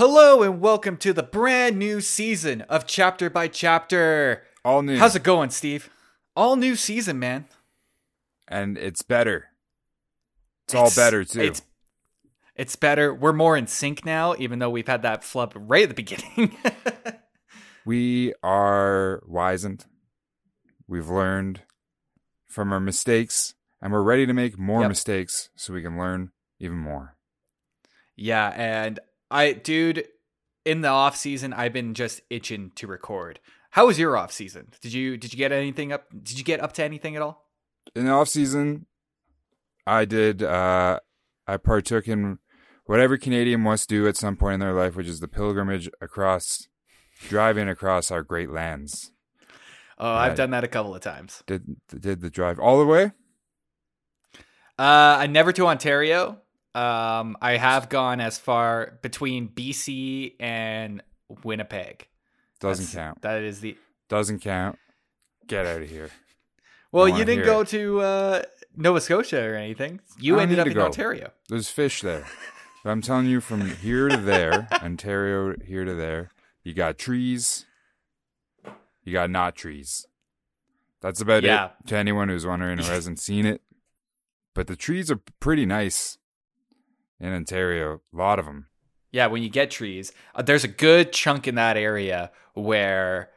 Hello and welcome to the brand new season of Chapter by Chapter. All new. How's it going, Steve? All new season, man. and it's better. It's, all better too. It's it's better. We're more in sync now, even though we've had that flub right at the beginning. we are wizened. We've learned from our mistakes, and we're ready to make more Yep. mistakes so we can learn even more. yeah, and I dude, in the off season, I've been just itching to record. How was your off season? Did you did you get anything up? Did you get up to anything at all? In the off season, I did. Uh, I partook in what every Canadian must do at some point in their life, which is the pilgrimage across, driving across our great lands. Oh, I've done that a couple of times. Did did the drive all the way? Uh, I never to Ontario. Um, I have gone as far between BC and Winnipeg. Doesn't That's- count. That is the Doesn't count. Get out of here. well. You didn't go it. to uh, Nova Scotia or anything. You I ended up in go. Ontario. There's fish there. But I'm telling you, from here to there, Ontario here to there, you got trees, you got not trees. That's about Yeah. it to anyone who's wondering who hasn't seen it. But the trees are pretty nice in Ontario. A lot of them. Yeah, when you get trees, uh, there's a good chunk in that area where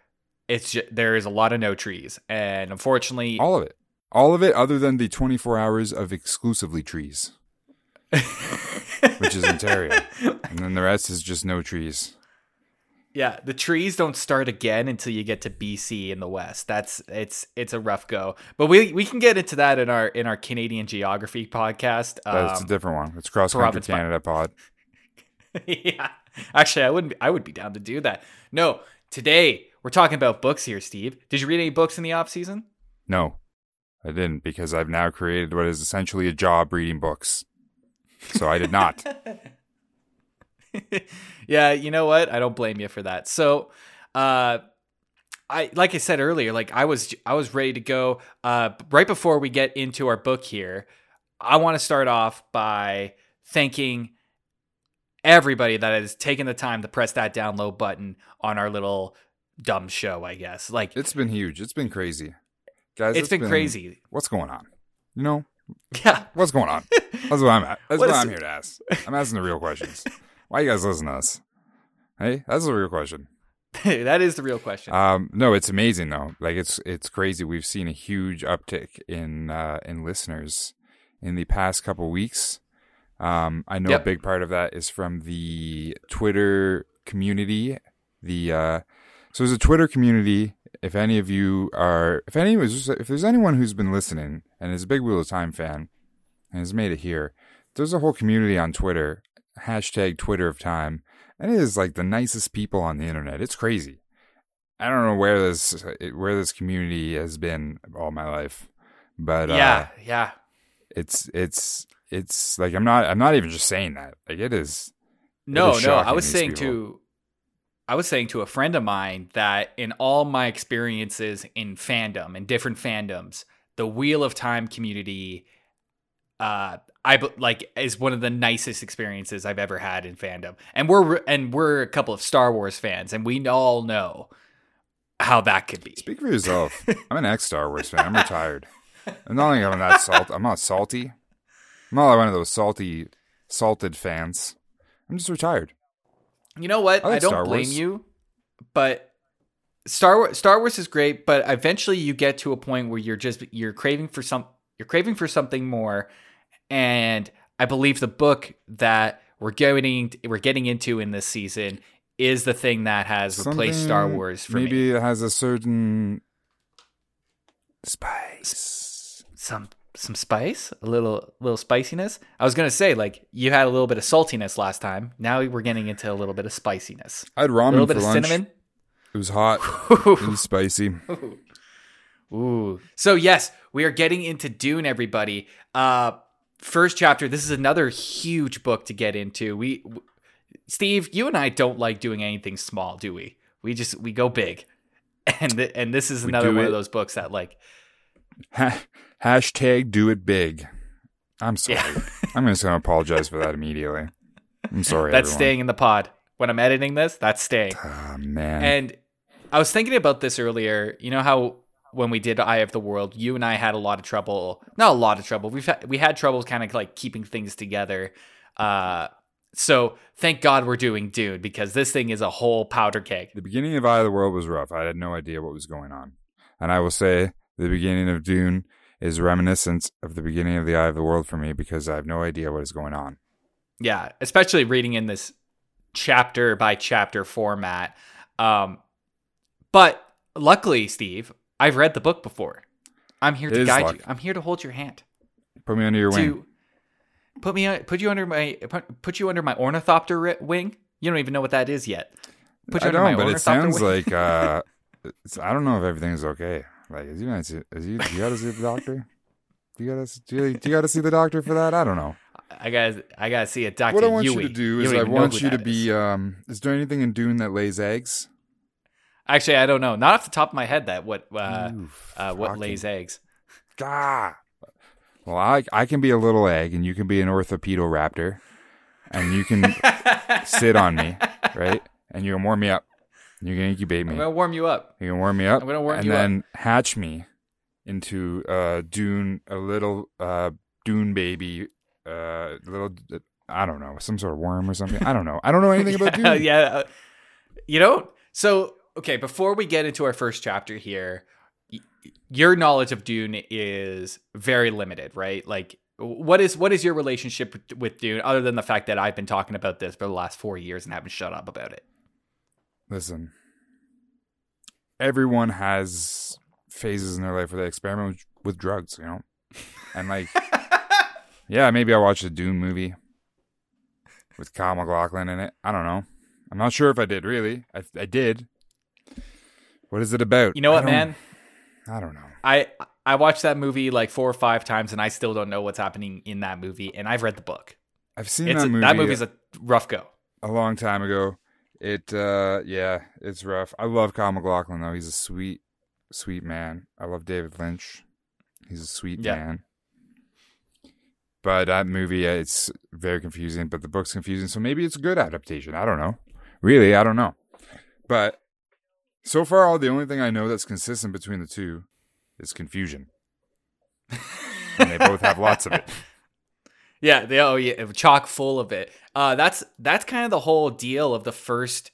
it's ju- there is a lot of no trees, and unfortunately, All of it. All of it, other than the 24 hours of exclusively trees, which is Ontario. and then the rest is just no trees. Yeah, the trees don't start again until you get to BC in the west. That's it's it's a rough go. But we we can get into that in our in our Canadian geography podcast. That's a Um, different one. It's Cross Country Canada pod. yeah. Actually, I wouldn't be, I would be down to do that. No, today we're talking about books here, Steve. Did you read any books in the off season? No, I didn't because I've now created what is essentially a job reading books. So I did not. yeah, you know what? I don't blame you for that. So, uh I like I said earlier, like I was I was ready to go uh right before we get into our book here. I want to start off by thanking everybody that has taken the time to press that download button on our little dumb show, I guess. Like It's been huge. It's been crazy, guys. it's been, crazy. What's going on? You know Yeah. what's going on? That's what I'm at. That's What what, I'm here to ask. I'm asking the real questions. Why are you guys listen to us? Hey, that's the real question. that is the real question. Um, no, it's amazing though. Like it's it's crazy. We've seen a huge uptick in uh, in listeners in the past couple weeks. Um, I know Yep. a big part of that is from the Twitter community. The uh, so there's a Twitter community. If any of you are, if any, if there's anyone who's been listening and is a big Wheel of Time fan and has made it here, there's a whole community on Twitter. Hashtag Twitter of Time, and it is like the nicest people on the internet. It's crazy. I don't know where this where this community has been all my life, but uh, yeah, yeah. it's it's it's like I'm not I'm not even just saying that. Like it is. No, is no. I was saying people. to I was saying to a friend of mine that in all my experiences in fandom and different fandoms, the Wheel of Time community uh I like is one of the nicest experiences I've ever had in fandom. And we're and we're a couple of Star Wars fans and we all know how that could be. Speak for yourself. I'm an ex Star Wars fan. I'm retired. I'm not like I'm that salt. I'm not salty. I'm not like one of those salty, salted fans. I'm just retired. You know what? I like I don't blame you, but Star Wars Star Wars is great, but eventually you get to a point where you're just you're craving for some you're craving for something more and I believe the book that we're getting we're getting into in this season is the thing that has replaced Star Wars for maybe me. Maybe it has a certain spice. Some some spice, a little little spiciness. I was gonna say like you had a little bit of saltiness last time. Now we're getting into a little bit of spiciness. I had ramen A little for bit of lunch. cinnamon. It was hot. It was spicy. Ooh. So yes, we are getting into Dune, everybody. Uh first chapter. This is another huge book to get into. We Steve, you and I don't like doing anything small, do we? We just we go big. And th- and this is another one it. of those books that like Ha- hashtag do it big. I'm sorry. Yeah. I'm just going to apologize for that immediately. I'm sorry. that's everyone. staying in the pod. when I'm editing this, that's staying. Ah man. And I was thinking about this earlier. You know how when we did Eye of the World, you and I had a lot of trouble. Not a lot of trouble. We've had, we had trouble kind of like keeping things together. Uh, so thank God we're doing Dune because this thing is a whole powder keg. the beginning of Eye of the World was rough. I had no idea what was going on. And I will say the beginning of Dune is reminiscent of the beginning of the Eye of the World for me because I have no idea what is going on. Yeah, especially reading in this chapter by chapter format. Um, but luckily, Steve, I've read the book before. I'm here It to guide luck. you. I'm here to hold your hand. Put me under your wing. Put me put you under my put- put you under my ornithopter wing. You don't even know what that is yet. Put you I under don't, my but it sounds wing. like uh, it's, I don't know if everything's okay. Like, is you see? Is you? You got to see the doctor? Do you got to? Do you, you got to see the doctor for that? I don't know. I got I got to see a doctor. what I want Yui. you to do is I want you to that be. is. Um, is there anything in Dune that lays eggs? Actually, I don't know. Not off the top of my head that what uh, Ooh, uh what lays eggs. Gah. Well, I I can be a little egg, and you can be an orthopedoraptor, and you can sit on me, right? And you can warm me up. You can incubate me. I'm gonna warm you up. You can warm me up. I'm gonna warm and you up. then hatch me into uh Dune, a little uh Dune baby, uh little I don't know, some sort of worm or something. I don't know. I don't know anything about yeah, Dune. yeah. uh, You don't. So okay, before we get into our first chapter here, y- your knowledge of Dune is very limited, right? Like, what is what is your relationship with- with Dune, other than the fact that I've been talking about this for the last four years and haven't shut up about it? Listen, everyone has phases in their life where they experiment with, with drugs, you know, and like, yeah, maybe I watched a Dune movie with Kyle MacLachlan in it. I don't know. I'm not sure if I did. Really, I, I did. What is it about? You know what, don't- man? I don't know. I I watched that movie like four or five times, and I still don't know what's happening in that movie. And I've read the book. I've seen It's that a- movie. that movie's a rough go. a long time ago. It uh yeah, it's rough. I love Kyle MacLachlan though. He's a sweet, sweet man. I love David Lynch. He's a sweet Yeah. man. But that movie, it's very confusing. But the book's confusing, so maybe it's a good adaptation. I don't know. Really, I don't know. But so far, all the only thing I know that's consistent between the two is confusion, and they both have lots of it. Yeah, they oh yeah, chock full of it. Uh, that's that's kind of the whole deal of the first,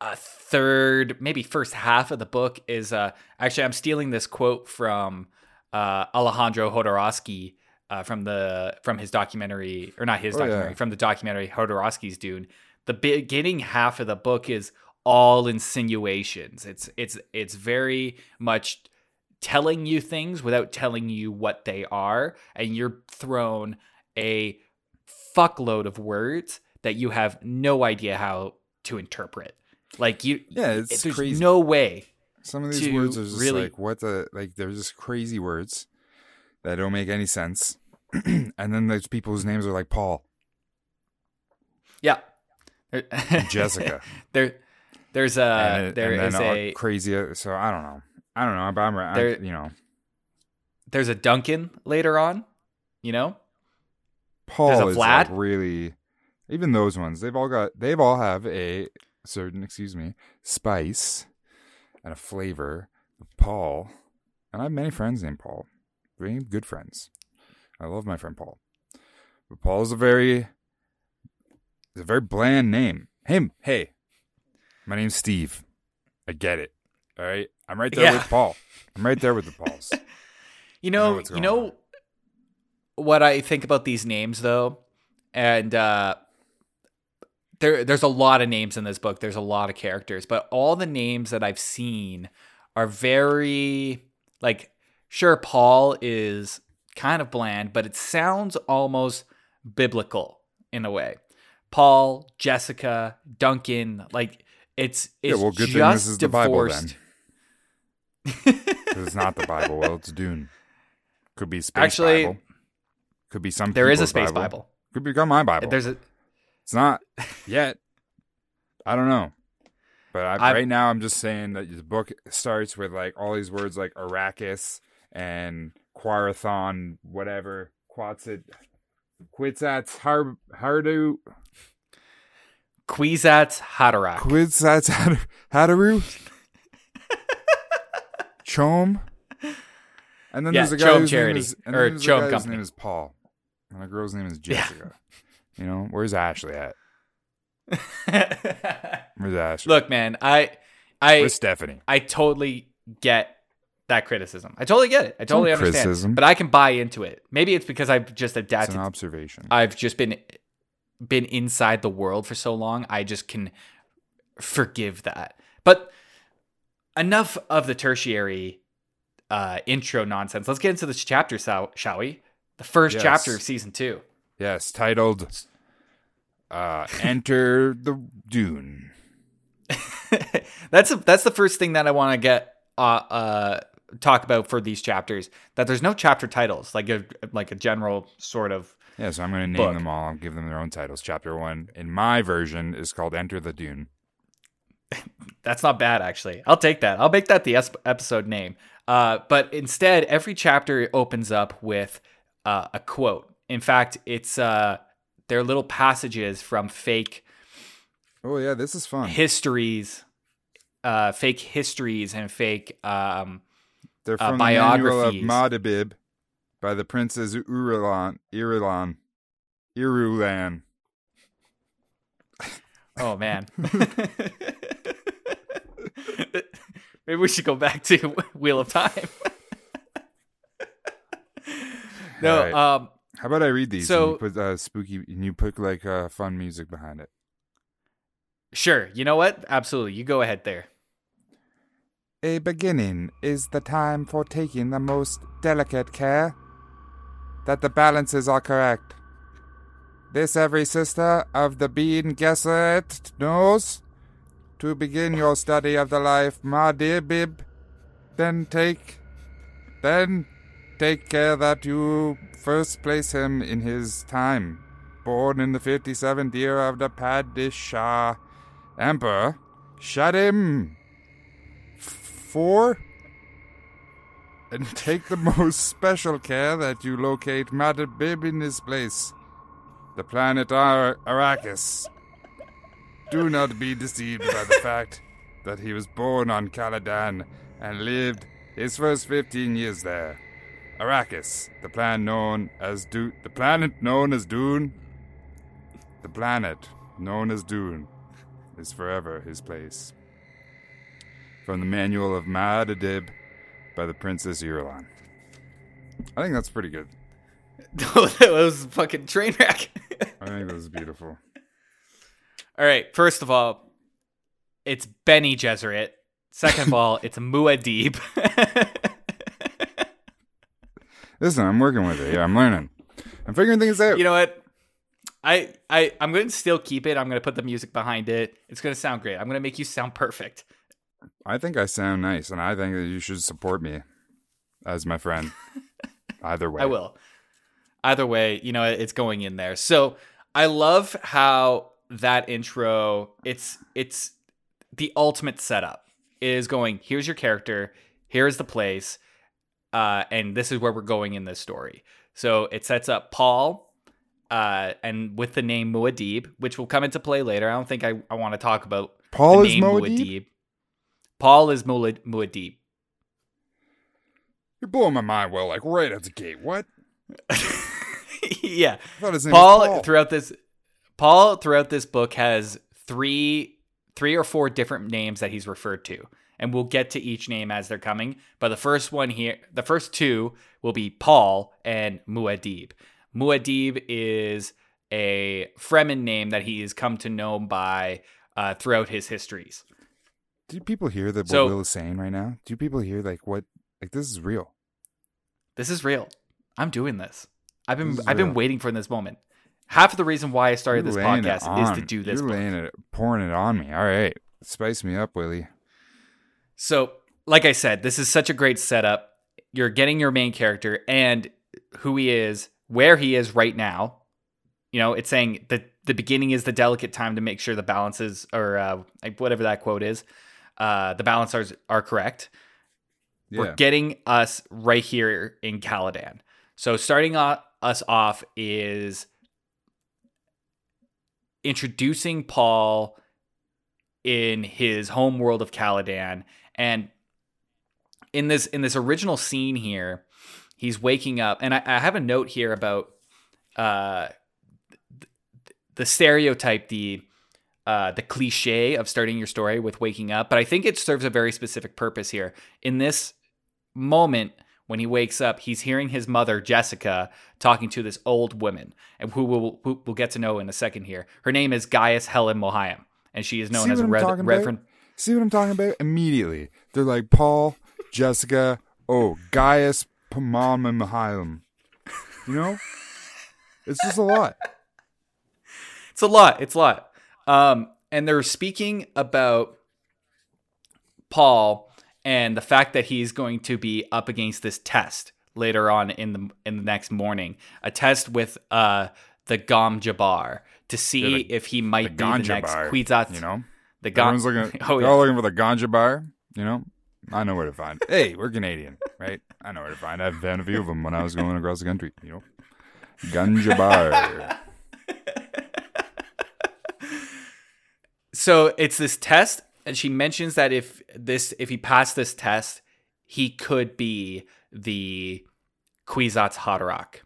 uh, third, maybe first half of the book is. Uh, actually, I'm stealing this quote from uh, Alejandro Jodorowsky uh, from the from his documentary, or not his Oh, yeah. documentary, from the documentary Jodorowsky's Dune. The beginning half of the book is all insinuations. It's it's it's very much telling you things without telling you what they are, and you're thrown a fuckload of words that you have no idea how to interpret. Like you, Yeah, it's there's crazy. no way. Some of these words are just really- like what the like they're just crazy words that don't make any sense. and then there's people whose names are like Paul, Yeah, Jessica. there, there's a and, it- there and is a crazy. So I don't know. I don't know. But I'm, I, There- you know, there's a Duncan later on. You know, Paul is like really. Even those ones, they've all got. They've all have a certain, excuse me, spice and a flavor. Paul, and I have many friends named Paul. Very good friends. I love my friend Paul. But Paul is a very, it's a very bland name. Him, hey, my name's Steve. I get it. All right, I'm right there Yeah. with Paul. I'm right there with the Pauls. You know know, you know on. what I think about these names though, and uh, there there's a lot of names in this book. There's a lot of characters, but all the names that I've seen are very like sure Paul is kind of bland, but it sounds almost biblical in a way. Paul, Jessica, Duncan, like it's it's yeah, well, good just thing this is the Bible divorced. it's not the Bible. Well, it's Dune. Could be space Actually, Bible. Could be some. there is a space Bible. Could become my Bible. There's a It's not yet. I don't know. But I, right now, I'm just saying that the book starts with like all these words like Arrakis and Quarathon, whatever, Quetzat, Quetzat, Har, Hardu. Kwisatz Haderach. Kwisatz Hader- Haderoo, CHOAM, and then Yeah, there's a guy CHOAM whose Charity, name is and or then there's a CHOAM guy whose Company. name is Paul, and a girl's name is. Jessica. You know, where's Ashley at? Where's Ashley? Look, man, I, I, where's Stephanie? I totally get that criticism. I totally get it. I totally understand. criticism. But I can buy into it. Maybe it's because I've just It's adapted. an observation. I've just been been inside the world for so long. I just can forgive that. But enough of the tertiary uh, intro nonsense. Let's get into this chapter, shall, we? The first Yes. chapter of season two. yes, titled uh, "Enter the Dune." that's a, that's the first thing that I want to get uh, uh, talk about for these chapters. That there's no chapter titles, like a like a general sort of. Yeah, so I'm going to name Book. them all. I'll give them their own titles. Chapter one in my version is called "Enter the Dune." That's not bad, actually. I'll take that. I'll make that the episode name. Uh, but instead, every chapter opens up with uh, a quote. In fact, it's uh, they're little passages from fake Oh yeah, this is fun. histories, uh, fake histories, and fake. Um, They're uh, from the manual of biographies. Madabib by the princes Urilan, Irilan, Irulan. oh man. Maybe we should go back to Wheel of Time. no, right. um, How about I read these? So- and you put uh, spooky, and you put like uh, fun music behind it. Sure. You know what? Absolutely. You go ahead there. A beginning is the time for taking the most delicate care that the balances are correct. This every sister of the bean guesser knows. To begin your study of the life, my dear Bib, then take, then take care that you first place him in his time. Born in the fifty-seventh year of the Padishah Emperor, Shaddam four and take the most special care that you locate Matter Bib in his place. The planet Ar- Arrakis. Do not be deceived by the fact that he was born on Caladan and lived his first 15 years there. Arrakis, the planet known as Du- the planet known as Dune, the planet known as Dune, is forever his place from the manual of Madadib by the Princess Irulan. I think that's pretty good. Oh, that was a fucking train wreck. I think that was beautiful. all right. First of all, it's Bene Gesserit. Second of all, it's Muad'Dib. Listen, I'm working with it. Yeah, I'm learning. I'm figuring things out. you know what? I I I'm going to still keep it. I'm going to put the music behind it. It's going to sound great. I'm going to make you sound perfect. I think I sound nice, and I think that you should support me as my friend. Either way, I will. Either way, you know, it's going in there. So I love how that intro. It's it's the ultimate setup. Is going. Here's your character. Here's the place. Uh, and this is where we're going in this story. So it sets up Paul, uh, and with the name Muad'Dib, which will come into play later. I don't think I, I want to talk about Paul the is name Muad'Dib? Paul is Muad- Muad'Dib. You're blowing my mind. Well, like right at the gate. What? yeah. I thought his name Paul, was Paul. throughout this Paul throughout this book has three three or four different names that he's referred to. And we'll get to each name as they're coming. But the first one here the first two will be Paul and Muad'Dib. Muad'Dib is a Fremen name that he has come to know by uh, throughout his histories. Do people hear that what Will is saying right now? Do people hear like what? Like this is real. This is real. I'm doing this. I've been This I've been waiting for this moment. Half of the reason why I started You're this podcast is to do this. You're laying it, pouring it on me. All right, spice me up, Willie. So, like I said, this is such a great setup. You're getting your main character and who he is, where he is right now. You know, it's saying that the beginning is the delicate time to make sure the balances or uh, like whatever that quote is, uh, the balances are, are correct. Yeah. We're getting us right here in Caladan. So starting o- us off is introducing Paul in his home world of Caladan and in this in this original scene here he's waking up and I, I have a note here about uh the stereotype the uh, the cliche of starting your story with waking up, but I think it serves a very specific purpose here. In this moment, when he wakes up, he's hearing his mother, Jessica, talking to this old woman, and who we'll, who we'll get to know in a second here. Her name is Gaius Helen Mohiam, and she is known See as a what I'm Rev- Reverend. about? See what I'm talking about? Immediately, they're like Paul, Jessica, oh Gaius Pamamahilum. You know, it's just a lot. It's a lot. It's a lot. Um, and they're speaking about Paul and the fact that he's going to be up against this test later on in the in the next morning, a test with uh the Gom Jabbar to see Yeah, the- if he The might be the next bar, Kwisatz. you know. the Gom. Everyone's looking. oh yeah. all looking for the ganja bar. You know, I know where to find. hey, we're Canadian, right? I know where to find. I've found a few of them when I was going across the country. You know, ganja bar. so it's this test and she mentions that if this if he passed this test he could be the Kwisatz Haderach.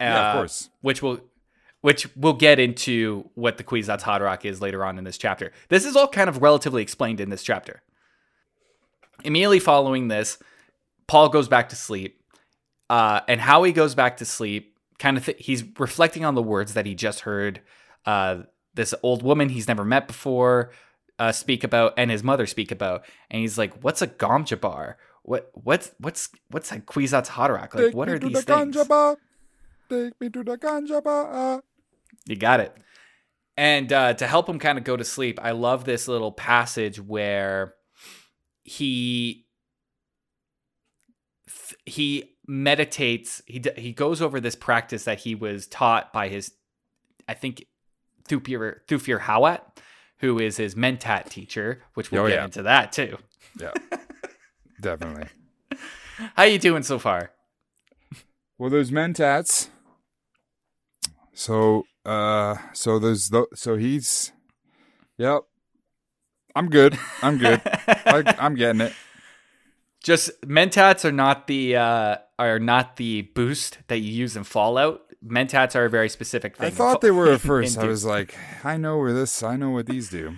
yeah, Uh, of course. which will which we'll get into what the Kwisatz Haderach is later on in this chapter. This is all kind of relatively explained in this chapter. Immediately following this, Paul goes back to sleep, uh, and how he goes back to sleep, kind of th- he's reflecting on the words that he just heard uh, this old woman he's never met before uh, speak about, and his mother speak about, and he's like, "What's a Gom Jabbar? What what's what's what's a Kwisatz Haderach? Like, Take what me are to these the things?" ganja bar. Take me to the ganja bar. You got it. And uh, to help him kind of go to sleep, I love this little passage where he he meditates. He d- he goes over this practice that he was taught by his, I think, Thupir Thufir Hawat, who is his mentat teacher. Which we'll Oh, get yeah. into that too. Yeah, definitely. How you doing so far? Well, there's mentats. So, uh, so there's th- so he's, yep. I'm good. I'm good. I, I'm getting it. Just mentats are not the uh, are not the boost that you use in Fallout. Mentats are a very specific thing. I thought they were at first. I was like, I know where this. I know what these do.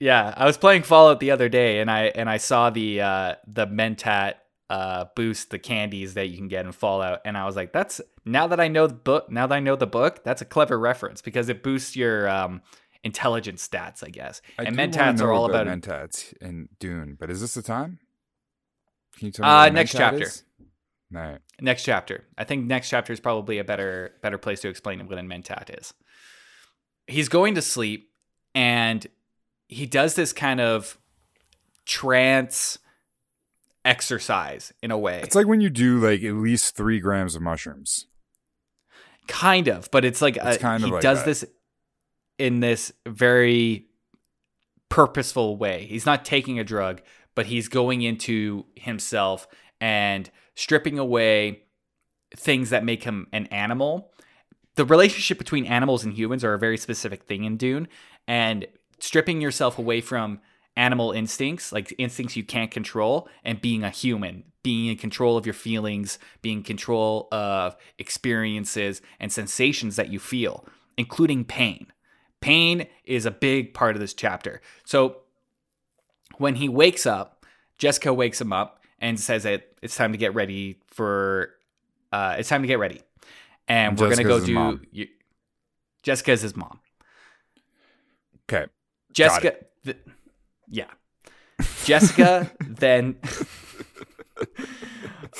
Yeah, I was playing Fallout the other day, and I and I saw the uh, the Mentat uh, boost, the candies that you can get in Fallout, and I was like, that's now that I know the book, now that I know the book, that's a clever reference because it boosts your um, intelligence stats, I guess. I and Mentats are all about, mentats in Dune. But is this the time? Can you tell me? Uh, next chapter. is? Next chapter. I think next chapter is probably a better better place to explain what a mentat is. He's going to sleep and he does this kind of trance exercise in a way. It's like when you do like at least three grams of mushrooms. kind of, but it's like It's a, kind of he like does that. this in this very purposeful way. He's not taking a drug, but he's going into himself and stripping away things that make him an animal. The relationship between animals and humans are a very specific thing in Dune, and stripping yourself away from animal instincts, like instincts you can't control, and being a human, being in control of your feelings, being in control of experiences and sensations that you feel, including pain. Pain is a big part of this chapter. So when he wakes up, Jessica wakes him up and says that it's time to get ready for uh, it's time to get ready. And we're gonna go do you, Jessica is his mom. Okay. Jessica th- yeah. Jessica then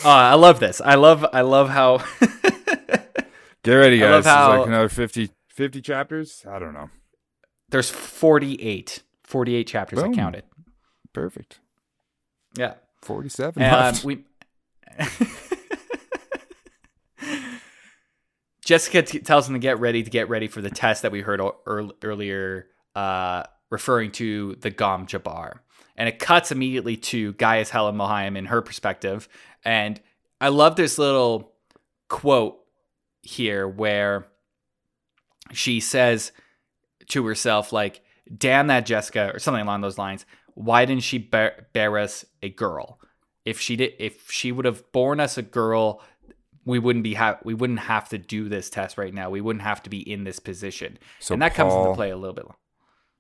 Uh, I love this. I love I love how Get ready, guys. How- like another 50, 50 chapters. I don't know. there's 48 48 chapters I counted. Perfect. Yeah. Forty-seven Um, left. we Jessica t- tells him to get ready to get ready for the test that we heard o- earl- earlier, uh, referring to the Gom Jabbar. And it cuts immediately to Gaius Helen Mohiam in her perspective. And I love this little quote here where she says to herself like, "Damn that Jessica," or something along those lines. Why didn't she bear, bear us a girl? If she did, if she would have born us a girl, we wouldn't be ha- we wouldn't have to do this test right now. We wouldn't have to be in this position. So and that comes into play a little bit.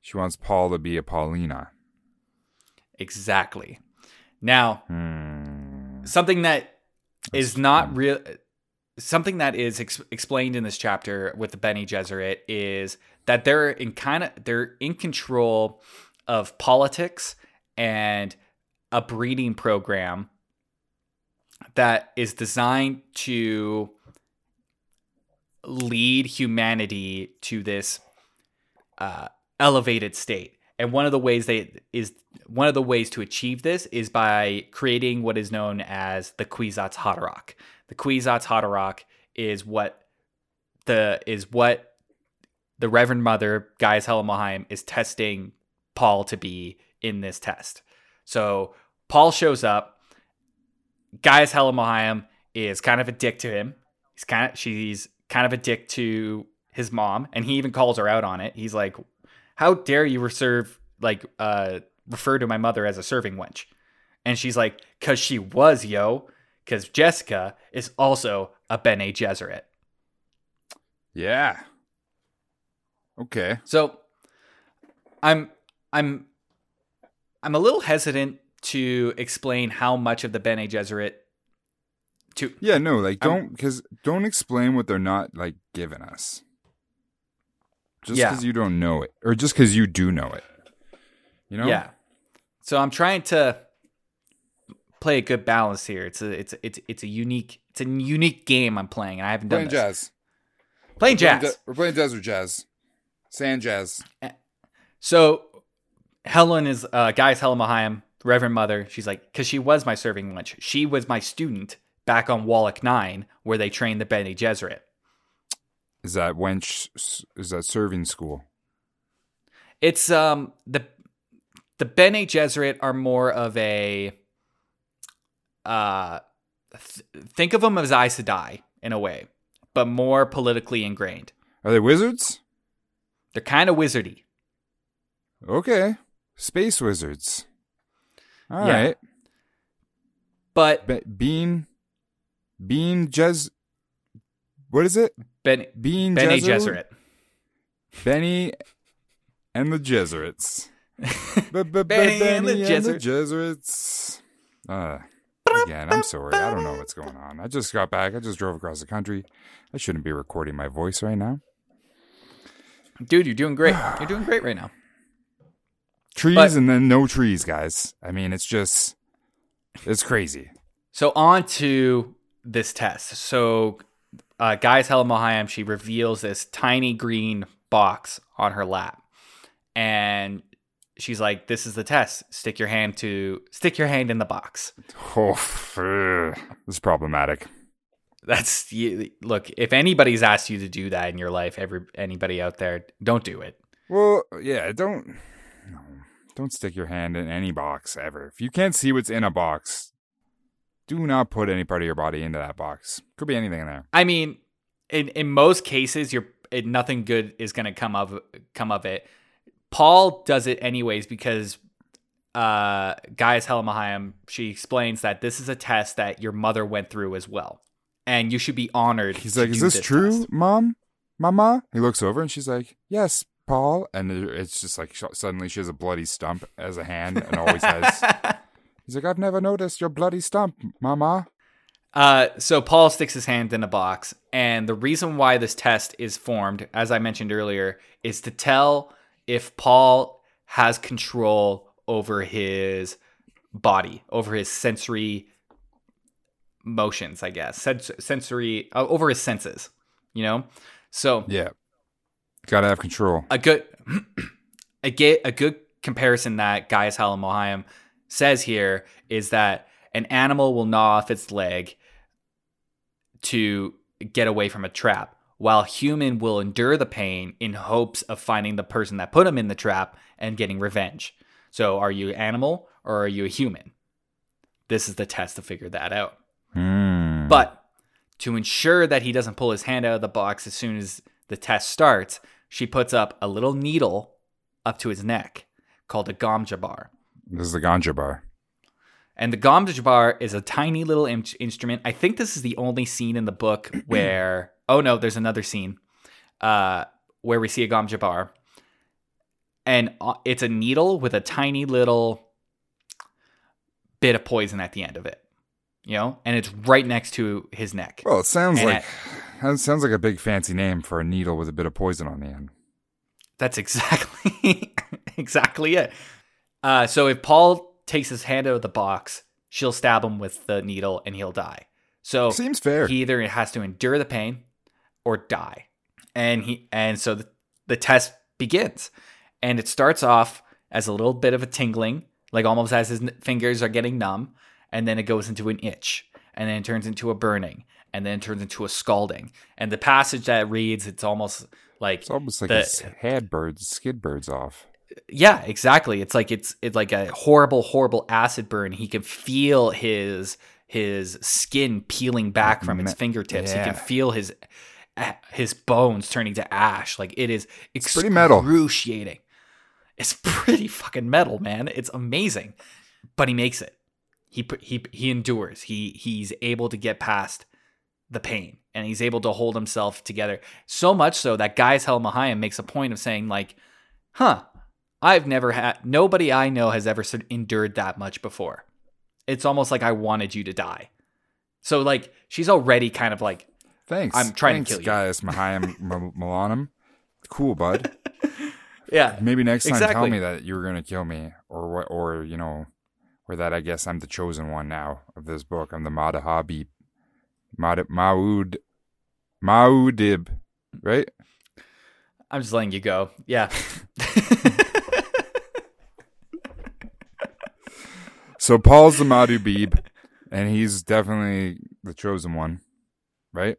She wants Paul to be a Paulina. Exactly. Now, Hmm. something that is not real something that is ex- explained in this chapter with the Bene Gesserit is that they're in kind of they're in control of politics and a breeding program that is designed to lead humanity to this uh, elevated state. And one of the ways they is one of the ways to achieve this is by creating what is known as the Kwisatz Haderach. The Kwisatz Haderach is what the is what the Reverend Mother Gaius Helen Mohiam is testing Paul to be in this test. So Paul shows up. Gaius Helen Mohiam is kind of a dick to him. He's kind of she's kind of a dick to his mom, and he even calls her out on it. He's like, "How dare you reserve like uh refer to my mother as a serving wench?" And she's like, "Cause she was, yo. Cause Jessica is also a Bene Gesserit." Yeah. Okay. So I'm I'm I'm a little hesitant to explain how much of the Bene Gesserit to Yeah, no, like don't because don't explain what they're not like giving us. Just Yeah. because you don't know it, or just because you do know it. You know? Yeah. So I'm trying to play a good balance here. It's a it's a- it's it's a unique it's a unique game I'm playing and I haven't done Playing this. jazz. Playing Playing jazz. ja- we're playing desert jazz. Sand jazz. Eh, so Helen is uh Gaius Helen Mohiam, Reverend Mother. She's like, because she was my serving wench. She was my student back on Wallach Nine, where they trained the Bene Gesserit. Is that wench? Is that serving school? It's um the the Bene Gesserit are more of a uh th- think of them as Aes Sedai in a way, but more politically ingrained. Are they wizards? They're kind of wizardy. Okay. Space wizards. All Yeah. right. But Be- bean. Bean Jez. What is it? Ben, Bean Bene Gesserit? Benny and the Jesuits. Benny Benny and the Jesuit. Jesuits. Uh, again, I'm sorry. I don't know what's going on. I just got back. I just drove across the country. I shouldn't be recording my voice right now. Dude, you're doing great. You're doing great right now. Trees But- and then no trees, guys. I mean, it's just, it's crazy. So on to this test. So uh, Gaius Helen Mohiam, she reveals this tiny green box on her lap. And she's like, This is the test. Stick your hand to stick your hand in the box. Oh, ugh. this is problematic. That's you, look, if anybody's asked you to do that in your life, every anybody out there, don't do it. Well, yeah, don't, don't stick your hand in any box ever. If you can't see what's in a box, do not put any part of your body into that box. Could be anything in there. I mean, in in most cases, you're it, nothing good is going to come of come of it. Paul does it anyways because uh, Gaius Helen Mohiam, she explains that this is a test that your mother went through as well, and you should be honored. He's like, "Is do this true, test." mom, mama?" He looks over and she's like, "Yes, Paul." And it's just like sh- suddenly she has a bloody stump as a hand and always has. He's like, "I've never noticed your bloody stump, mama." Uh, so Paul sticks his hand in a box, and the reason why this test is formed, as I mentioned earlier, is to tell if Paul has control over his body, over his sensory motions, I guess, Sens- sensory uh, over his senses. You know, so Yeah, gotta have control. a good a get a good comparison that Gaius Helen Mohiam says here is that an animal will gnaw off its leg to get away from a trap, while human will endure the pain in hopes of finding the person that put him in the trap and getting revenge. So, are you animal or are you a human? This is the test to figure that out. Hmm. But to ensure that he doesn't pull his hand out of the box as soon as the test starts, she puts up a little needle up to his neck called a Gom Jabbar. This is the ganja bar. And the Gom Jabbar is a tiny little in- instrument. I think this is the only scene in the book where oh no, there's another scene uh, where we see a Gom Jabbar, and uh, it's a needle with a tiny little bit of poison at the end of it. You know, and it's right next to his neck. Well, it sounds And like that sounds like a big fancy name for a needle with a bit of poison on the end. That's exactly exactly it. Uh, so if Paul takes his hand out of the box, she'll stab him with the needle and he'll die. So Seems fair. he either has to endure the pain or die. And he and so the, the test begins. And it starts off as a little bit of a tingling, like almost as his fingers are getting numb, and then it goes into an itch, and then it turns into a burning, and then turns into a scalding. And the passage that reads, it's almost like it's almost like the- his had birds, skid birds off. yeah, exactly. It's like it's it's like a horrible, horrible acid burn. He can feel his his skin peeling back from its Me- fingertips. He can feel his his bones turning to ash. Like it is it's pretty metal. excruciating. It's pretty fucking metal, man. It's amazing. But he makes it. He put- he he endures. He he's able to get past the pain and he's able to hold himself together. So much so that Gaius Helen Mohiam makes a point of saying like, "Huh, I've never had nobody I know has ever endured that much before. It's almost like I wanted you to die." So like she's already kind of like Thanks. I'm trying to kill you. Guys Mahayim M- Milanum. Cool, bud. yeah, Maybe next time tell me that you were gonna kill me, or what, or you know, or that I guess I'm the chosen one now of this book. I'm the Madahabi, Mad Maud, Maudib, right? I'm just letting you go. Yeah. So Paul's the Madubib, and he's definitely the chosen one, right?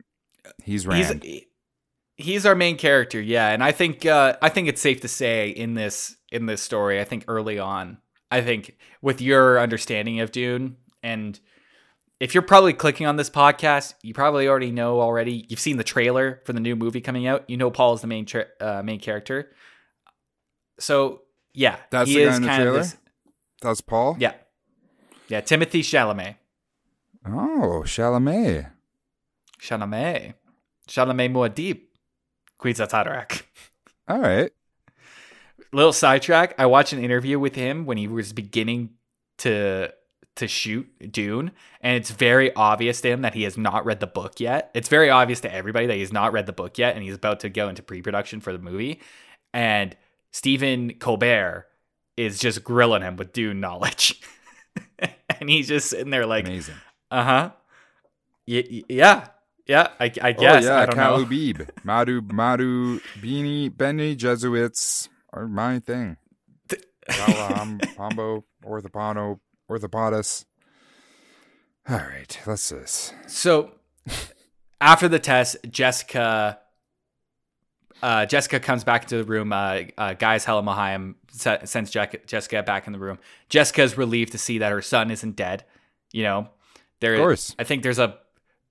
He's Rand. he's he's our main character yeah and i think uh i think it's safe to say in this in this story i think early on i think with your understanding of dune and if you're probably clicking on this podcast you probably already know already you've seen the trailer for the new movie coming out you know paul is the main tra- uh, main character so yeah That's he the guy in the trailer? this That's Paul. yeah yeah timothée chalamet Oh, Chalamet. chalamet chalamet more deep muad'Dib Kwisatz All right. little sidetrack i watched an interview with him when he was beginning to to shoot dune and it's very obvious to him that he has not read the book yet. It's very obvious to everybody that he's not read the book yet and he's about to go into pre-production for the movie and stephen colbert is just grilling him with dune knowledge. And he's just sitting there like Amazing. uh-huh. Y- y- yeah yeah i, I guess oh yeah, i don't know. Kalubib, Madu, Madu, Beanie, Benny, Jesuits are my thing. Palaham, Pombo, Orthopano, Orthopodus. All right, let's this. So after the test, Jessica uh, Jessica comes back into the room. Uh, uh, Gaius Helen Mohiam se- sends Jack- Jessica back in the room. Jessica's relieved to see that her son isn't dead. You know, there. Of course. I think there's a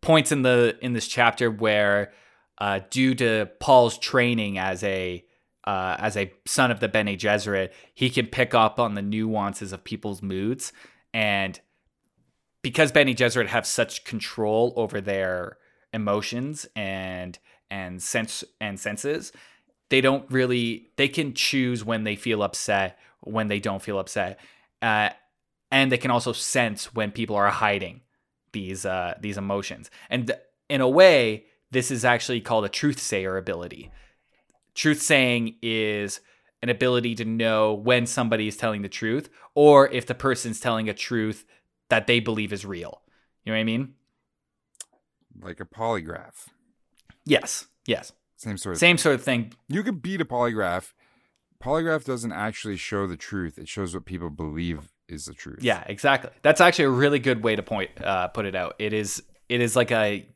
points in the in this chapter where, uh, due to Paul's training as a uh, as a son of the Bene Gesserit, he can pick up on the nuances of people's moods and because Bene Gesserit have such control over their emotions and and sense and senses, they don't really they can choose when they feel upset, when they don't feel upset, uh, and they can also sense when people are hiding these uh, these emotions. And in a way, this is actually called a truth sayer ability. Truth saying is an ability to know when somebody is telling the truth or if the person's telling a truth that they believe is real. You know what I mean? Like a polygraph. Yes. Yes. Same sort of Same sort of thing. You could beat a polygraph. Polygraph doesn't actually show the truth. It shows what people believe is the truth. Yeah, exactly. That's actually a really good way to point uh, put it out. It is it is like a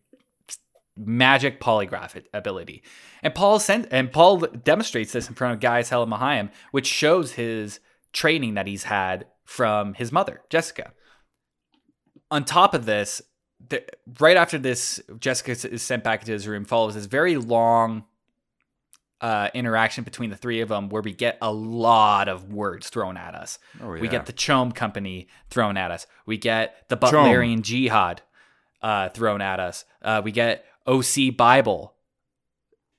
magic polygraph ability. And Paul sent and Paul demonstrates this in front of Gaius Helen Mohiam, which shows his training that he's had from his mother, Jessica. On top of this, the, right after this, Jessica is sent back into his room. Follows this very long uh, interaction between the three of them where we get a lot of words thrown at us. Oh, We get the CHOAM Company thrown at us. We get the. Butlerian Jihad uh, thrown at us. Uh, we get OC Bible.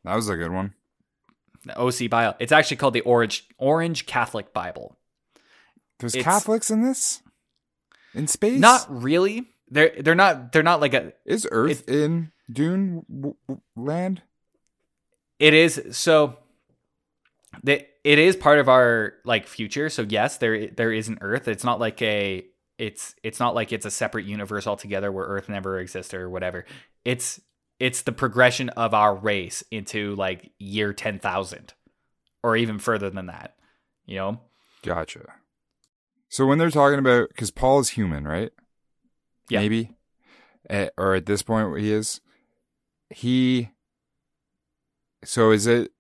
That was a good one. The OC Bible. It's actually called the Orange Orange Catholic Bible. There's It's- Catholics in this? In space? Not really. They're they're not they're not like a Is Earth in Dune w- w- land? It is so. The, it is part of our like future. So yes, there there is an Earth. It's not like a it's it's not like it's a separate universe altogether where Earth never existed or whatever. It's it's the progression of our race into like year ten thousand, or even further than that. You know, Gotcha. So when they're talking about, because Paul is human, right? Yeah. Maybe. Eh, or at this point, where he is. He. So is it.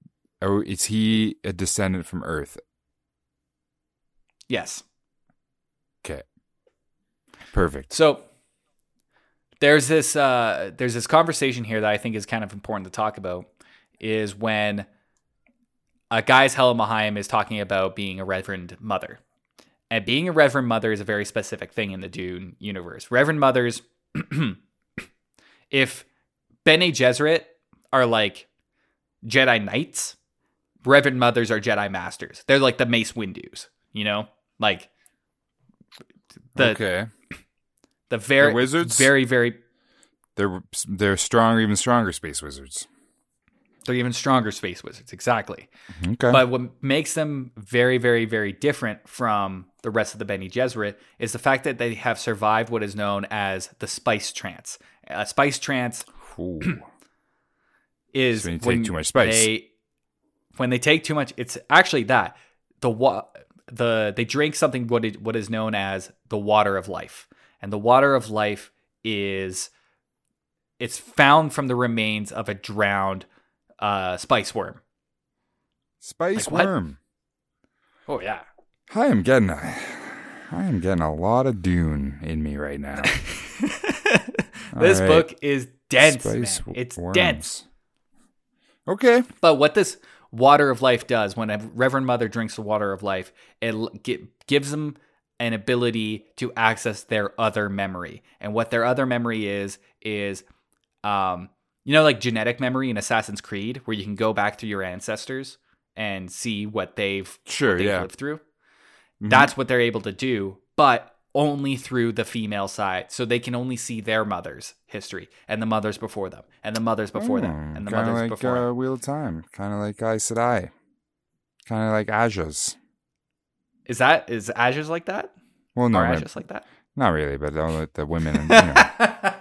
Oh, is he a descendant from Earth? yes. Okay. Perfect. So there's this uh, there's this conversation here that I think is kind of important to talk about is when a Gaius Helen Mohiam is talking about being a reverend mother. And being a reverend mother is a very specific thing in the Dune universe. Reverend mothers, if Bene Gesserit are like Jedi Knights, Reverend mothers are Jedi Masters. They're like the Mace Windu's, you know? Like the okay. The very They're wizards? very very They're they're stronger, even stronger space wizards. they're even stronger space wizards exactly mm-hmm, Okay. but what makes them very very very different from the rest of the Bene Gesserit is the fact that they have survived what is known as the spice trance a spice trance is So when you take too much spice. they when they take too much it's actually that the wa- the they drink something what is, what is known as the water of life and the water of life is it's found from the remains of a drowned uh, spice worm Spice Like what? worm. oh yeah I am getting a, I am getting a lot of Dune in me right now. this right. book is dense Spice man. it's worms. dense Okay. But what this water of life does, when a Reverend Mother drinks the water of life, it gives them an ability to access their other memory. And what their other memory is, is, um, you know, like genetic memory in Assassin's Creed, where you can go back through your ancestors and see what they've, Sure, what they've yeah. lived through. Mhm. That's what they're able to do, but only through the female side. So they can only see their mother's history and the mothers before them and the mothers before them and the mothers like before them. uh, Wheel of Time, kind of like Aes Sedai, kind of like Ajahs. Is that is Azures like that? Well, no, Azures like that? not really, but all the women, you know,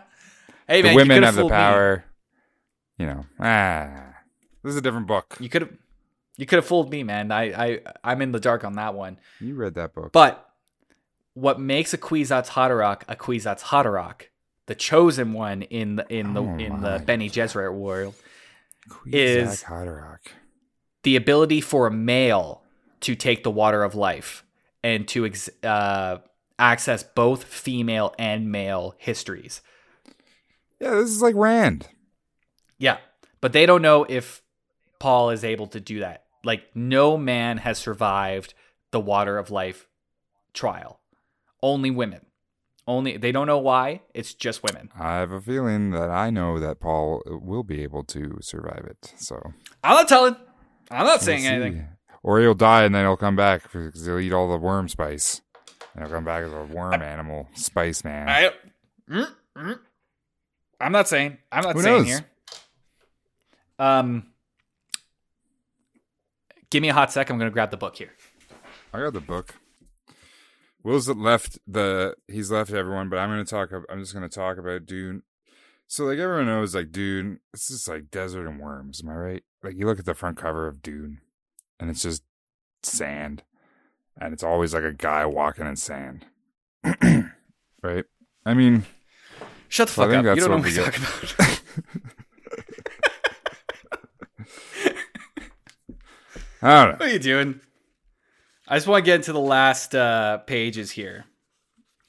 hey the man, women have the fooled me. power. You know, ah, this is a different book. You could have you could have fooled me, man. I I I'm in the dark on that one. You read that book. But what makes a Kwisatz Haderach a Kwisatz Haderach, the chosen one in the in the Oh in the Bene Gesserit world, Kwisatz is- Haderach. the ability for a male to take the water of life and to ex- uh, access both female and male histories. Yeah, this is like Rand. Yeah, but they don't know if Paul is able to do that. Like no man has survived the water of life trial. Only women. Only they don't know why. It's just women. I have a feeling that I know that Paul will be able to survive it. So I'm not telling. I'm not we'll saying see. anything. Or he'll die and then he'll come back because he'll eat all the worm spice. And he'll come back as a worm animal, spice man. I, Mm, mm. I'm not saying. I'm not Who saying knows? here. Um, give me a hot sec. I'm gonna grab the book here. I got the book. Will's left the he's left everyone, but I'm gonna talk. I'm just gonna talk about Dune. So like everyone knows, like Dune, it's just like desert and worms. Am I right? Like you look at the front cover of Dune, and it's just sand, and it's always like a guy walking in sand. right? I mean, Shut the fuck up. You don't know what we we're talking about. I don't know. What are you doing? I just want to get into the last uh, pages here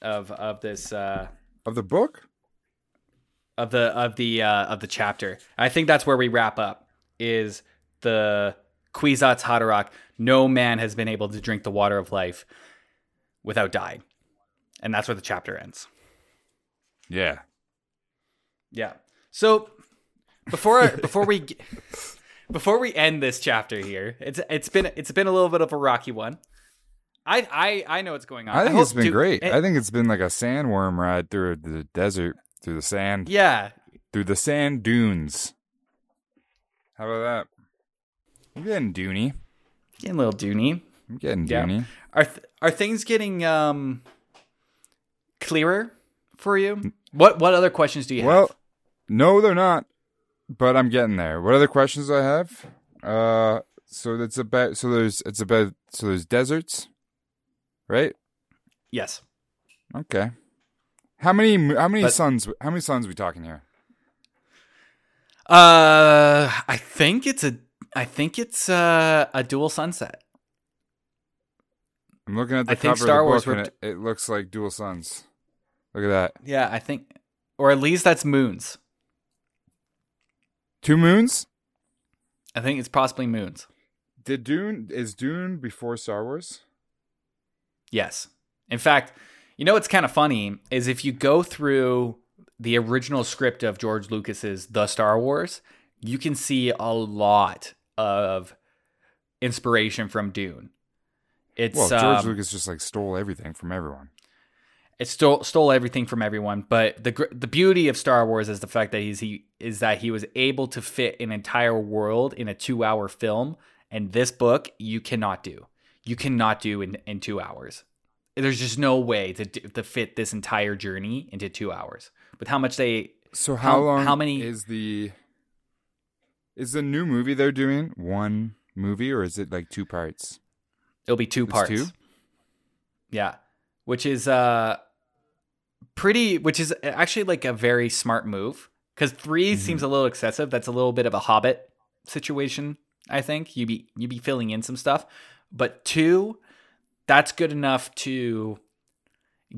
of of this uh, Of the book, of the of the uh, of the chapter. I think that's where we wrap up. Is the Kwisatz Haderach, no man has been able to drink the water of life without dying. And that's where the chapter ends. Yeah. Yeah. So before before we before we end this chapter here, it's it's been it's been a little bit of a rocky one. I I I know what's going on. I think hope it's been du- great. eh, I think it's been like a sandworm ride through the desert, through the sand, yeah, through the sand dunes. How about that? I'm getting doony. getting a little doony. I'm getting Yeah. doony. Are th- are things getting um clearer for you? What what other questions do you Well, have? Well, no, they're not. But I'm getting there. What other questions do I have? Uh, so it's about so there's it's about so there's deserts, right? Yes. Okay. How many how many But- suns how many suns we talking here? Uh, I think it's a I think it's uh, a dual sunset. I'm looking at the I think cover Star of the Wars book it, it looks like dual suns. Look at that. Yeah, I think, or at least that's moons. Two moons? I think it's possibly moons. Did Dune is Dune before Star Wars? Yes. In fact, you know what's kind of funny is if you go through the original script of George Lucas's The Star Wars, you can see a lot of inspiration from Dune. It's Well, George um, Lucas just like stole everything from everyone. it stole stole everything from everyone. But the the beauty of Star Wars is the fact that he's he is that he was able to fit an entire world in a two hour film, and this book you cannot do. You cannot do in in two hours. There's just no way to to fit this entire journey into two hours. With how much they So how, how- long how many- is the is the new movie they're doing one movie or is it like two parts? It'll be two It's parts. two? Yeah, which is uh pretty, which is actually like a very smart move because 3 Mm-hmm. seems a little excessive. That's a little bit of a Hobbit situation. I think you be you be filling in some stuff, but two, that's good enough to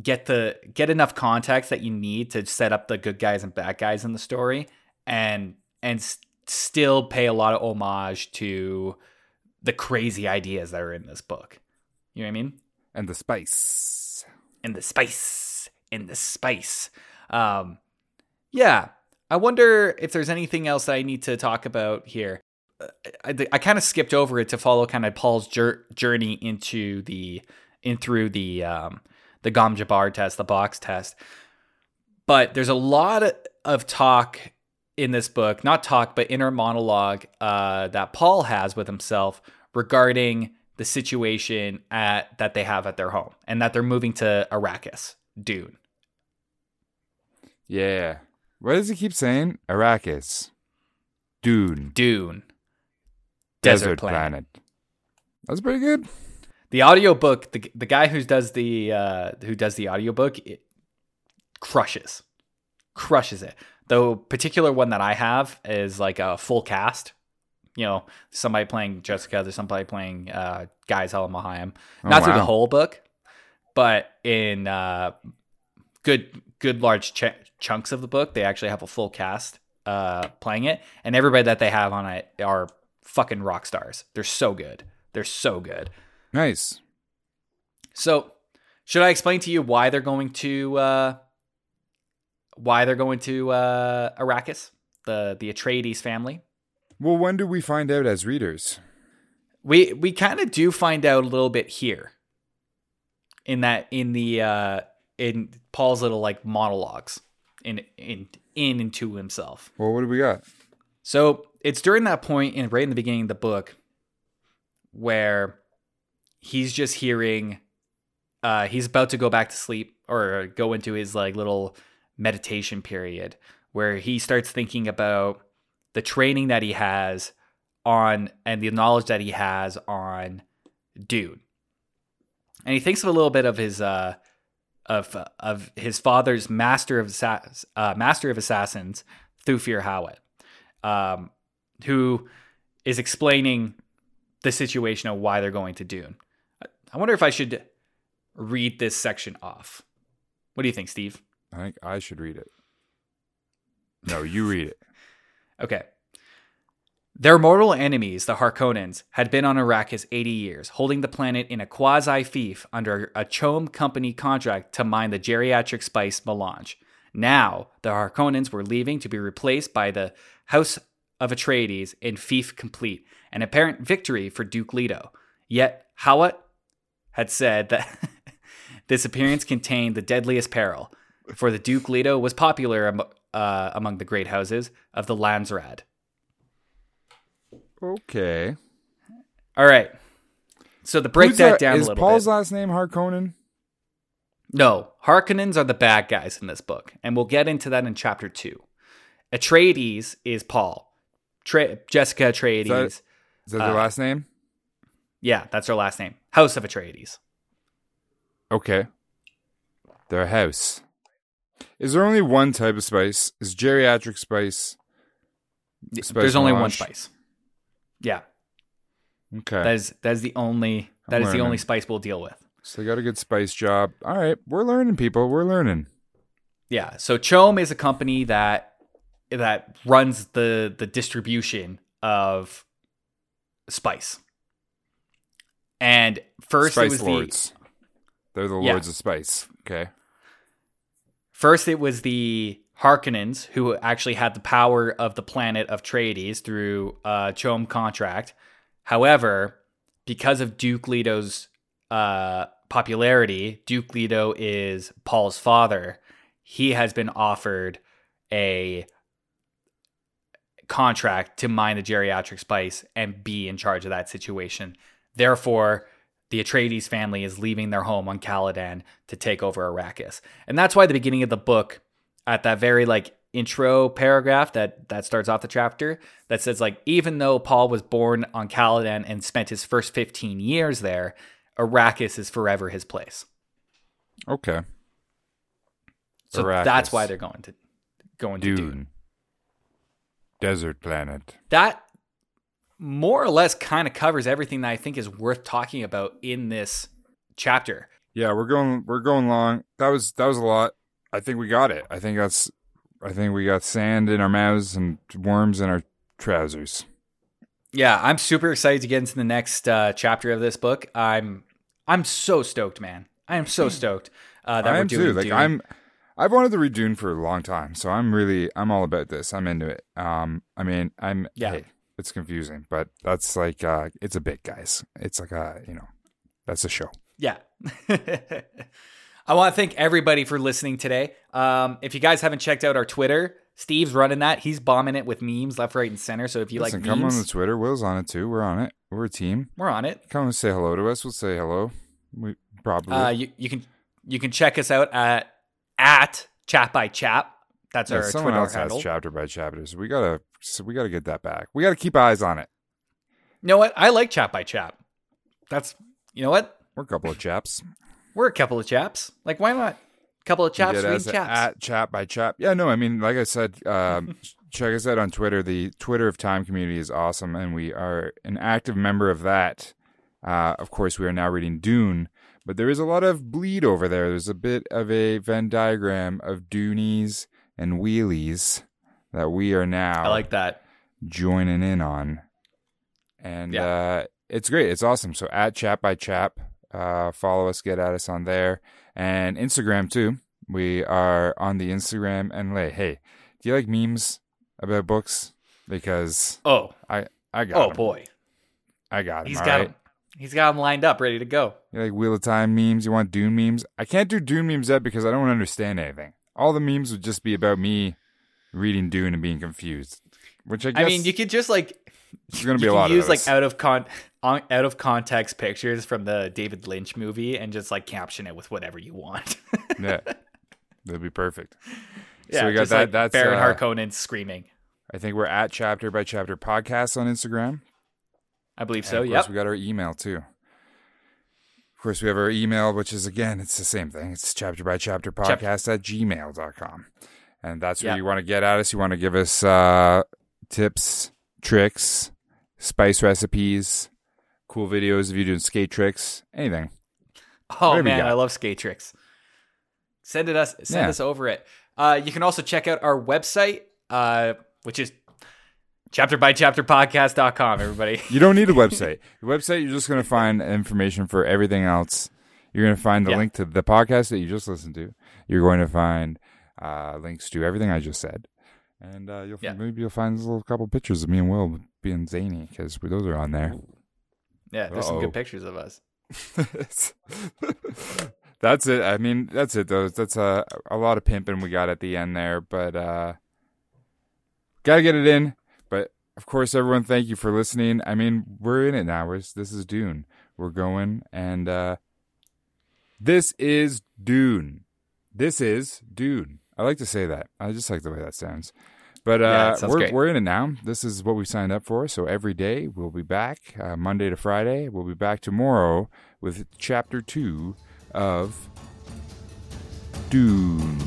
get the get enough context that you need to set up the good guys and bad guys in the story, and and s- still pay a lot of homage to the crazy ideas that are in this book. You know what I mean? And the spice. And the spice, and the spice. Um, yeah. I wonder if there's anything else that I need to talk about here. Uh, I, I kind of skipped over it to follow kind of Paul's jour- journey into the in through the um, the Gom Jabbar test, the box test. But there's a lot of talk in this book, not talk, but inner monologue uh, that Paul has with himself regarding the situation at that they have at their home and that they're moving to Arrakis, Dune. Yeah. What does he keep saying? Arrakis. Dune. Dune. Desert, Desert planet. planet. That's pretty good. The audiobook, the the guy who does the uh, who does the audiobook it crushes. Crushes it. The particular one that I have is like a full cast. You know, somebody playing Jessica, there's somebody playing uh, Gaius Helen Mohiam. Oh, Not through the whole book, but in uh, good good large ch- chunks of the book, they actually have a full cast uh, playing it, and everybody that they have on it are fucking rock stars. They're so good. They're so good. Nice. So, should I explain to you why they're going to uh, why they're going to uh, Arrakis, the the Atreides family? Well, when do we find out as readers? We we kind of do find out a little bit here. In that in the uh, in Paul's little like monologues in in in and to himself. Well, what do we got? So it's during that point, in right in the beginning of the book, where he's just hearing, uh, he's about to go back to sleep or go into his like little meditation period, where he starts thinking about the training that he has on and the knowledge that he has on Dune, and he thinks of a little bit of his uh of of his father's master of assass- uh, master of assassins, Thufir Hawat um, who is explaining the situation of why they're going to Dune. I wonder if I should read this section off. What do you think, Steve? I think I should read it. No, you read it. Okay. Their mortal enemies, the Harkonnens, had been on Arrakis 80 years, holding the planet in a quasi fief under a CHOAM Company contract to mine the geriatric spice melange. Now, the Harkonnens were leaving to be replaced by the House of Atreides in fief complete, an apparent victory for Duke Leto. Yet, Hawat had said that this appearance contained the deadliest peril, for the Duke Leto was popular uh, among the great houses of the Landsraad. Okay. All right. So to break Who's that that- down a is little Paul's bit. last name Harkonnen? No, Harkonnens are the bad guys in this book, and we'll get into that in chapter two. Atreides is Paul. Tra- Jessica Atreides. Is that their Uh, last name? yeah, that's her last name. House of Atreides. Okay. Their house. Is there only one type of spice? Is geriatric spice? Spice There's only one spice. Yeah, Okay. that is that is the only that I'm is the only spice we'll deal with. so they got a good spice job. All right. We're learning, people. We're learning. Yeah. So CHOAM is a company that that runs the the distribution of spice. And first spice it was lords. They're the Yeah. lords of spice. Okay. First it was the Harkonnens who actually had the power of the planet of Trades through a CHOAM contract. However, because of Duke Leto's uh, popularity, Duke Leto is Paul's father. He has been offered a contract to mine the geriatric spice and be in charge of that situation. Therefore, the Atreides family is leaving their home on Caladan to take over Arrakis. And that's why the beginning of the book, at that very like intro paragraph that that starts off the chapter, that says like even though Paul was born on Caladan and spent his first 15 years there, Arrakis is forever his place. Okay. So Arrakis. that's why they're going to going to Dune. Dune. Desert planet. that more or less kind of covers everything that I think is worth talking about in this chapter. Yeah, we're going we're going long. That was that was a lot. I think we got it. I think that's I think we got sand in our mouths and worms in our trousers. Yeah, I'm super excited to get into the next uh, chapter of this book. I'm I'm so stoked, man. I am so stoked uh, that I we're doing too. Like Dune. I'm I've wanted to read Dune for a long time, so I'm really I'm all about this. I'm into it. Um I mean, I'm Yeah. hey, it's confusing, but that's like uh it's a bit, guys. It's like a, you know, that's a show. Yeah. I want to thank everybody for listening today. Um, if you guys haven't checked out our Twitter, Steve's running that. He's bombing it with memes left, right, and center. So if you Listen, like come on the Twitter. Will's on it too. We're on it. We're a team. we're on it. Come and say hello to us. We'll say hello. We probably Uh, you, you can you can check us out at at chap by chap. That's Yeah, our someone Twitter else handle. has chapter by chapter, so we gotta so we gotta get that back. We gotta keep eyes on it. you know what? I like chap by chap. That's you know what? We're a couple of chaps. We're a couple of chaps. Like why not? A couple of chaps reading chaps. at chap by chap. Yeah, no, I mean, like I said, um, check us out on Twitter. The Twitter of Time community is awesome, and we are an active member of that. Uh, of course, we are now reading Dune, but there is a lot of bleed over there. There's a bit of a Venn diagram of Doonies and Wheelies that we are now I like that. joining in on. And Yeah. uh, it's great. It's awesome. So at Chap by Chap, uh, follow us, get at us on there. And Instagram too. We are on the Instagram. And like, hey, do you like memes about books? Because Oh, I I got oh 'em. boy. I got 'em, He's got right? him. He's got him lined up, ready to go. You like Wheel of Time memes? You want Dune memes? I can't do Dune memes yet because I don't understand anything. All the memes would just be about me reading Dune and being confused. Which I guess I mean, you could just like there's going to be a lot use of like out of con on, out of context pictures from the David Lynch movie and just like caption it with whatever you want. yeah, that'd be perfect. yeah, so we got that. like that's Baron uh, Harkonnen screaming. I think we're at chapter by chapter podcast on Instagram. I believe so. Yep. we got our email too. Of course, we have our email, which is again, it's the same thing. It's chapter by chapter podcast at gmail.com. And that's where Yeah. you want to get at us. You want to give us uh, tips, tricks, spice recipes, cool videos of you doing skate tricks, anything. Oh Whatever man. I love skate tricks. Send it us. Send Yeah. us over it. Uh, you can also check out our website, uh, which is chapter by chapter podcast.com, everybody. You don't need a website. The website, you're just going to find information for everything else. You're going to find the Yeah. link to the podcast that you just listened to. You're going to find uh, links to everything I just said. And uh, you'll Yeah. maybe you'll find a little couple pictures of me and Will being zany because those are on there. Yeah, there's some Uh-oh. good pictures of us. that's it. I mean, that's it though. That's a a lot of pimping we got at the end there, but uh gotta get it in. But of course, everyone, thank you for listening. I mean, we're in it now. We're, this is Dune. We're going, and uh this is Dune. This is Dune. I like to say that. I just like the way that sounds. But uh, Yeah, sounds we're great. we're in it now. This is what we signed up for. So every day we'll be back, uh, Monday to Friday. We'll be back tomorrow with chapter two of Dune.